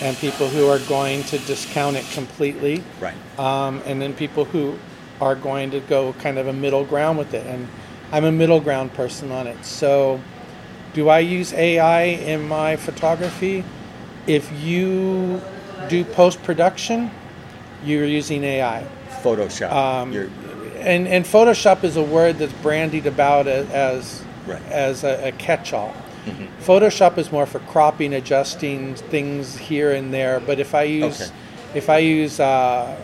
and people who are going to discount it completely. Right. um, and then people who are going to go kind of a middle ground with it. And I'm a middle ground person on it. So, do I use AI in my photography? If you do post production, you're using AI. Photoshop. Um, You're- And, and Photoshop is a word that's brandied about as Right. as a, a catch-all. Photoshop is more for cropping, adjusting things here and there. But if I use Okay. if I use uh,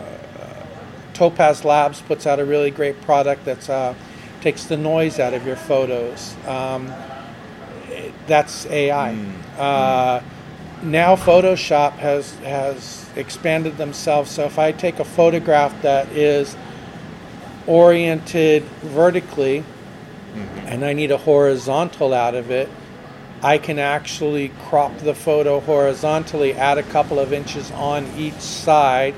Topaz Labs puts out a really great product that's uh, takes the noise out of your photos. Um, that's AI. Uh, now Photoshop has has expanded themselves. So if I take a photograph that is oriented vertically and I need a horizontal out of it, I can actually crop the photo horizontally, add a couple of inches on each side,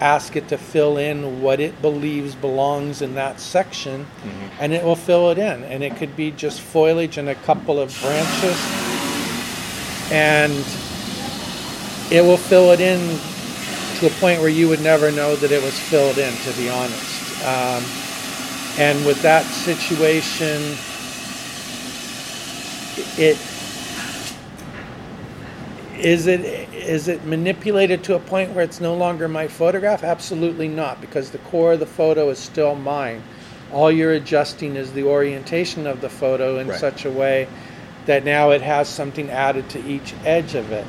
ask it to fill in what it believes belongs in that section, and it will fill it in. And it could be just foliage and a couple of branches, and it will fill it in to a point where you would never know that it was filled in, to be honest. Um, and with that situation, it is it is it manipulated to a point where it's no longer my photograph? Absolutely not, because the core of the photo is still mine. All you're adjusting is the orientation of the photo in Right. such a way that now it has something added to each edge of it.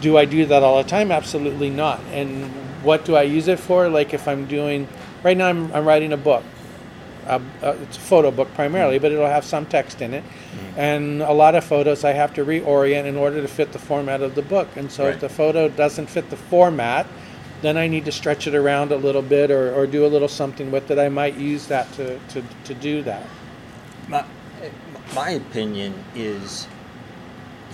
Do I do that all the time? Absolutely not. And what do I use it for? Like if I'm doing right now, I'm, I'm writing a book uh, uh, it's a photo book primarily, but it'll have some text in it. And a lot of photos I have to reorient in order to fit the format of the book. And so Right. if the photo doesn't fit the format, then I need to stretch it around a little bit or, or do a little something with it. I might use that to, to, to do that. My, my opinion is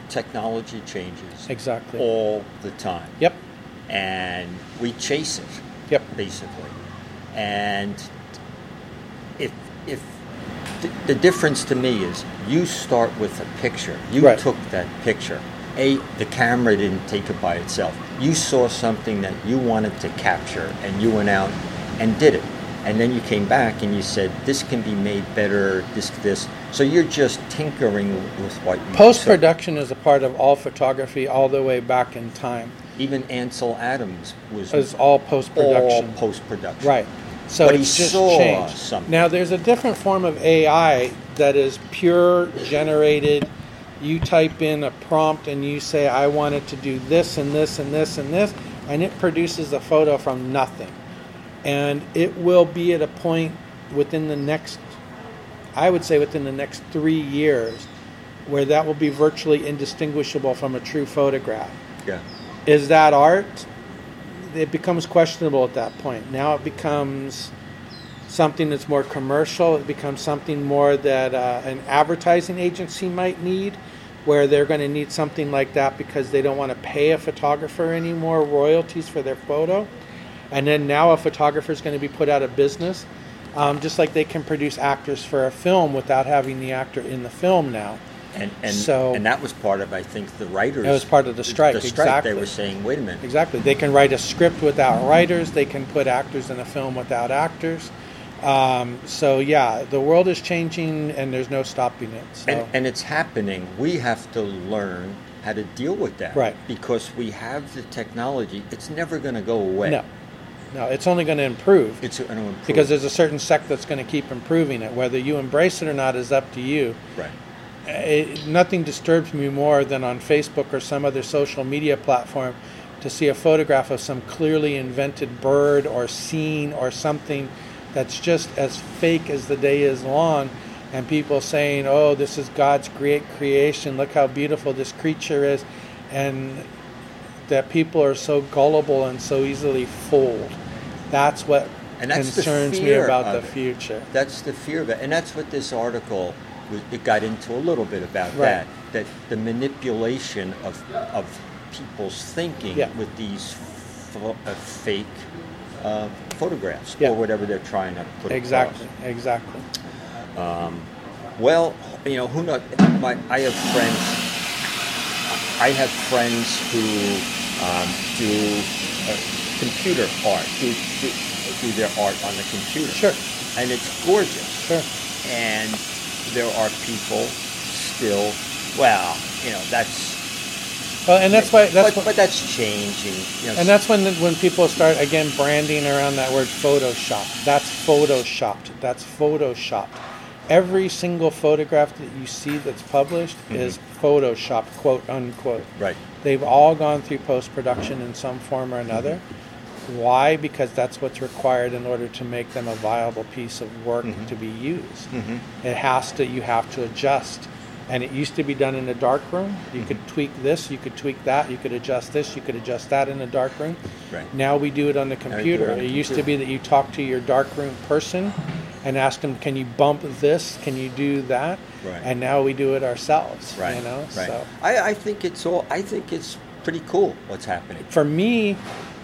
technology changes Exactly. all the time. Yep. And we chase it, Yep. basically. And if, the, difference to me is you start with a picture, you Right. took that picture. A, the camera didn't take it by itself. You saw something that you wanted to capture and you went out and did it. And then you came back and you said, this can be made better, this, this. So you're just tinkering with what you Post production is a part of all photography all the way back in time. Even Ansel Adams was It's all post production. all post production. Right. So But he just saw changed. something. Now there's a different form of AI that is pure generated. You type in a prompt and you say, I want it to do this and this and this and this, and it produces a photo from nothing. And it will be at a point within the next, I would say within the next three years, where that will be virtually indistinguishable from a true photograph. Yeah. Is that art? It becomes questionable at that point. Now it becomes something that's more commercial. It becomes something more that uh, an advertising agency might need, where they're going to need something like that because they don't want to pay a photographer anymore royalties for their photo. And then now a photographer is going to be put out of business, um, just like they can produce actors for a film without having the actor in the film now. And and So- and that was part of I think the writers. That was part of the strike, The strike. exactly. They were saying, wait a minute. Exactly. They can write a script without writers. They can put actors in a film without actors. Um, so yeah, the world is changing, and there's no stopping it. So And, and it's happening. We have to learn how to deal with that. Right. Because we have the technology. It's never going to go away. no, no, it's only going to improve It's going to improve. because there's a certain sect that's going to keep improving it. Whether you embrace it or not is up to you. right. Uh, it, nothing disturbs me more than on Facebook or some other social media platform to see a photograph of some clearly invented bird or scene or something that's just as fake as the day is long and people saying oh this is god's great creation look how beautiful this creature is and that people are so gullible and so easily fooled that's what And that's concerns me about the it. future. That's the fear of it, and that's what this article it got into a little bit about Right. that. That the manipulation of of people's thinking Yeah. with these uh, fake uh, photographs Yeah. or whatever they're trying to put Exactly, across. exactly. Well, you know, who knows? My, I have friends. I have friends who um, do uh, computer art, do, do, do their art on the computer. Sure. And it's gorgeous. Sure. And there are people still, well, you know, that's. Well, and that's why that's but, what, but that's changing. You know, and that's when when people start again branding around that word Photoshop. That's photoshopped. That's photoshopped. Every single photograph that you see that's published mm-hmm. is photoshopped, quote unquote. right. They've all gone through post production in some form or another. Mm-hmm. Why? Because that's what's required in order to make them a viable piece of work mm-hmm. to be used. Mm-hmm. It has to. You have to adjust. And it used to be done in a dark room. You could mm-hmm. tweak this, you could tweak that, you could adjust this, you could adjust that in a dark room. Right. Now we do it on the we do it computer. on the it used to be that you talk to your dark room person and ask them, "Can you bump this? Can you do that?" Right. And now we do it ourselves. Right. You know. Right. So I, I think it's all. I think it's pretty cool what's happening. for me,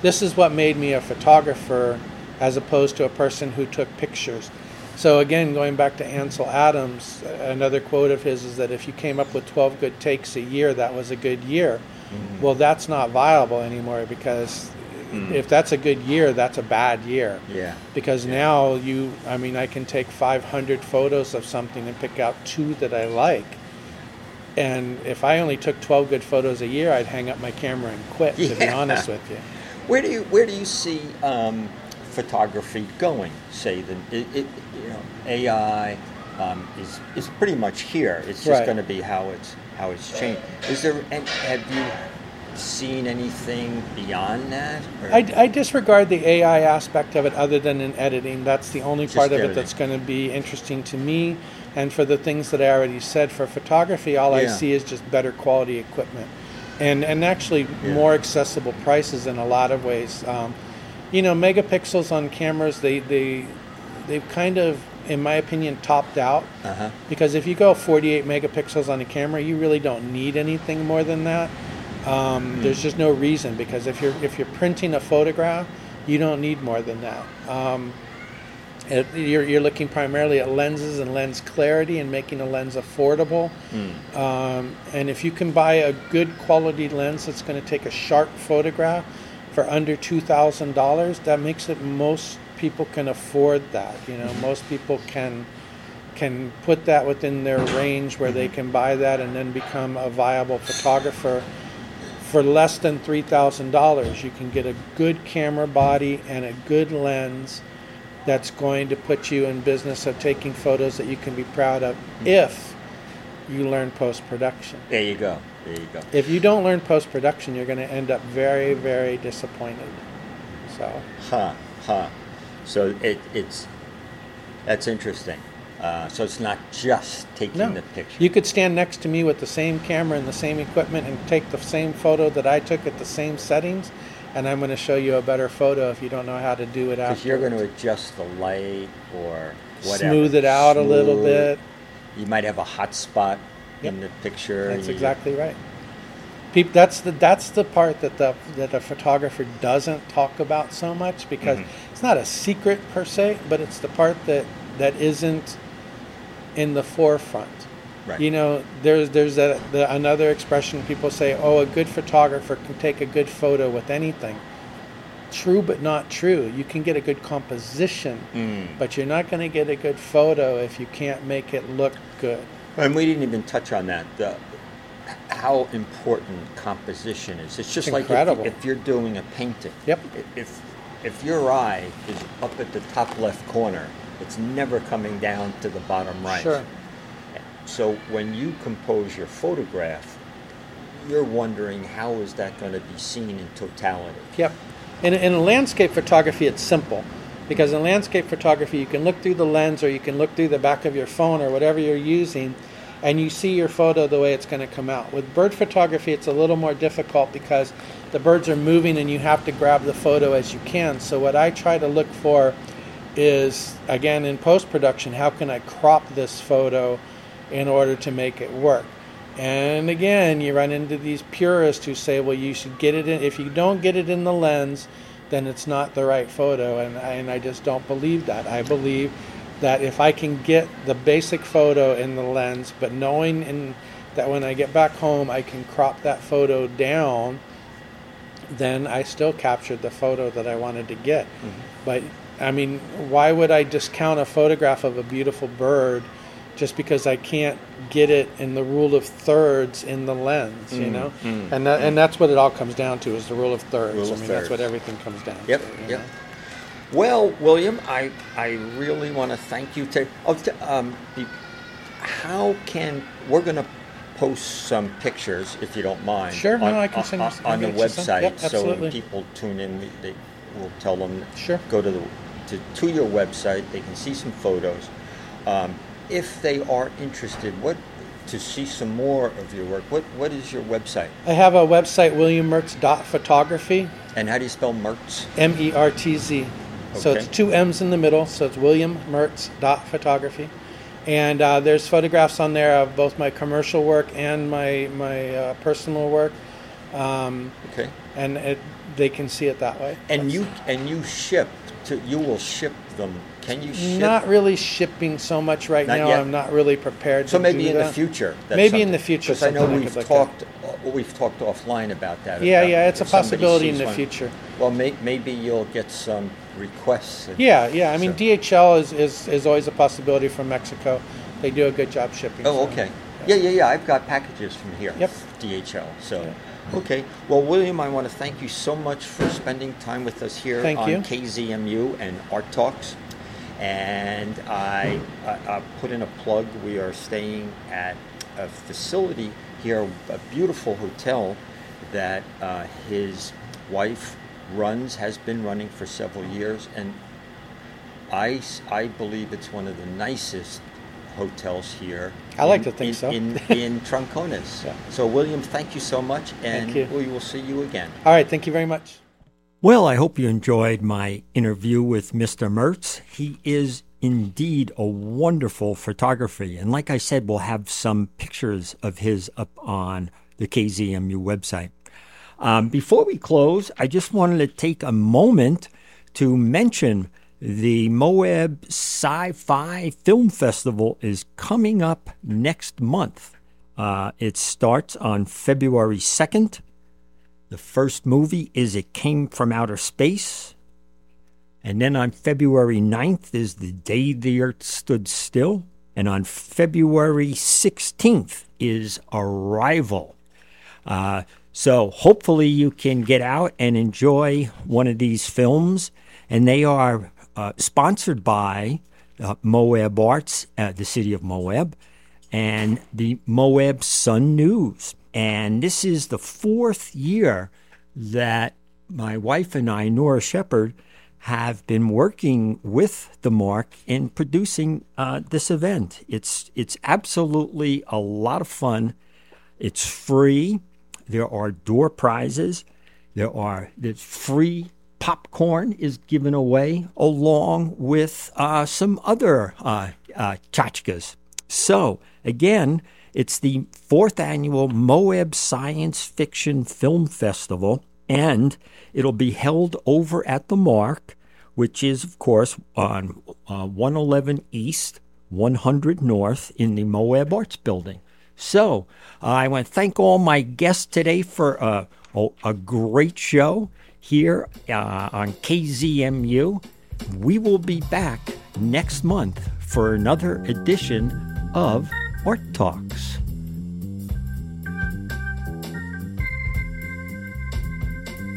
this is what made me a photographer as opposed to a person who took pictures. So again, going back to Ansel Adams, another quote of his is that if you came up with 12 good takes a year, that was a good year. Mm-hmm. Well, that's not viable anymore because mm. if that's a good year, that's a bad year. Yeah. Because now you, I mean, I can take 500 photos of something and pick out two that I like. And if I only took 12 good photos a year, I'd hang up my camera and quit, to be honest with you. Where do you where do you see um, photography going? Say the it, it, you know AI um, is is pretty much here. It's just Right. going to be how it's how it's changed. Is there and have you seen anything beyond that? I, I disregard the AI aspect of it other than in editing. That's the only Just part of it that's going to be interesting to me. And for the things that I already said, for photography, all I see is just better quality equipment. And, and actually Yeah. more accessible prices in a lot of ways. Um, you know, megapixels on cameras, they, they, they've kind of, in my opinion, topped out. uh-huh. Because if you go 48 megapixels on a camera, you really don't need anything more than that. Um, There's just no reason because if you're if you're printing a photograph, you don't need more than that. Um, it, you're, you're looking primarily at lenses and lens clarity and making a lens affordable. Hmm. Um, and if you can buy a good quality lens that's going to take a sharp photograph for under two thousand dollars, that makes it most people can afford that. You know, mm-hmm. most people can can put that within their range where they mm-hmm. can buy that and then become a viable photographer for less than $3,000 you can get a good camera body and a good lens that's going to put you in business of taking photos that you can be proud of if you learn post production. There you go. There you go. If you don't learn post production, you're going to end up very, very disappointed. So, Huh. Huh. So it, it's that's interesting. Uh, so it's not just taking no. the picture. You could stand next to me with the same camera and the same equipment and take the same photo that I took at the same settings, and I'm going to show you a better photo if you don't know how to do it Because you're going to adjust the light or whatever. Smooth it out a little bit. You might have a hot spot in the picture. That's You- exactly right. Peop that's the that's the part that the that a photographer doesn't talk about so much because Mm-hmm. it's not a secret per se, but it's the part that that isn't in the forefront. Right. You know, there's there's a, the, another expression people say, "Oh, a good photographer can take a good photo with anything." True, but not true. You can get a good composition, Mm. but you're not going to get a good photo if you can't make it look good. And we didn't even touch on that. The, how important composition is. It's just like if, if you're doing a painting. Yep. If if your eye is up at the top left corner, it's never coming down to the bottom right. Sure. So when you compose your photograph, you're wondering how is that going to be seen in totality. Yep. In, in landscape photography, it's simple because in landscape photography, you can look through the lens or you can look through the back of your phone or whatever you're using, and you see your photo the way it's going to come out. With bird photography, it's a little more difficult because the birds are moving and you have to grab the photo as you can. So, what I try to look for is again in post production, how can I crop this photo in order to make it work? And again, you run into these purists who say, well, you should get it in. If you don't get it in the lens, then it's not the right photo. And I, and I just don't believe that. I believe that if I can get the basic photo in the lens, but knowing in, that when I get back home, I can crop that photo down, then I still captured the photo that I wanted to get. Mm-hmm. But I mean, why would I discount a photograph of a beautiful bird? Just because I can't get it in the rule of thirds in the lens, you mm, know, mm, and that, mm. and that's what it all comes down to is the rule of thirds. Rule I mean, thirds. that's what everything comes down yep, to. Yep. Yep. Well, William, I I really want to thank you. To, oh, to um, how can we're going to post some pictures if you don't mind? Sure, on, no, I can send on, you on the website. Yep, so when people tune in, they will tell them sure. go to the to, to your website. They can see some photos. Um, if they are interested, what to see some more of your work, what what is your website? I have a website, williammertz.photography. And how do you spell Mertz? M E R T Z. Okay. So it's two M's in the middle, so it's williammertz.photography. And uh, there's photographs on there of both my commercial work and my my uh, personal work. Um, okay. And it, they can see it that way. And That's, you and you ship to you will ship them can you ship? Not really shipping so much right not now. Yet. I'm not really prepared. So maybe in that. the future. maybe in the future. Because I know we've like talked. Uh, we've talked offline about that. Yeah, about yeah, it's a possibility in the one. future. Well, may, maybe you'll get some requests. Yeah, yeah. I mean, so. DHL is, is is always a possibility from Mexico. They do a good job shipping. Oh, so, okay. Yeah. yeah, yeah, yeah. I've got packages from here. Yep. DHL. So. Yeah. Okay. Well, William, I want to thank you so much for spending time with us here thank on you. KZMU and Art Talks. And I, I, I, put in a plug. We are staying at a facility here, a beautiful hotel that uh, his wife runs, has been running for several years. And I, I believe it's one of the nicest hotels here. I like in, to think in, so. in, in. Yeah. So, William, thank you so much, and we will see you again. All right, thank you very much. Well, I hope you enjoyed my interview with Mr. Mertz. He is indeed a wonderful photographer. And like I said, we'll have some pictures of his up on the KZMU website. Um, before we close, I just wanted to take a moment to mention the Moab Sci Fi Film Festival is coming up next month. Uh, it starts on February 2nd. The first movie is It Came from Outer Space. And then on February 9th is The Day the Earth Stood Still. And on February 16th is Arrival. Uh, so hopefully you can get out and enjoy one of these films. And they are uh, sponsored by uh, Moab Arts, uh, the city of Moab, and the Moab Sun News. And this is the fourth year that my wife and I, Nora Shepard, have been working with the MARC in producing uh, this event. It's it's absolutely a lot of fun. It's free. There are door prizes. There are there's free popcorn is given away along with uh, some other uh, uh, tchotchkes. So, again, it's the fourth annual Moab Science Fiction Film Festival, and it'll be held over at the MARC, which is, of course, on uh, 111 East, 100 North in the Moab Arts Building. So, I want to thank all my guests today for uh, a great show here uh, on KZMU. We will be back next month for another edition of Art Talks.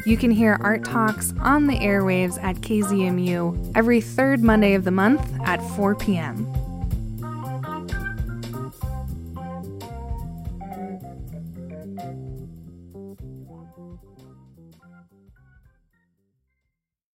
You can hear Art Talks on the airwaves at KZMU every third Monday of the month at 4 p.m.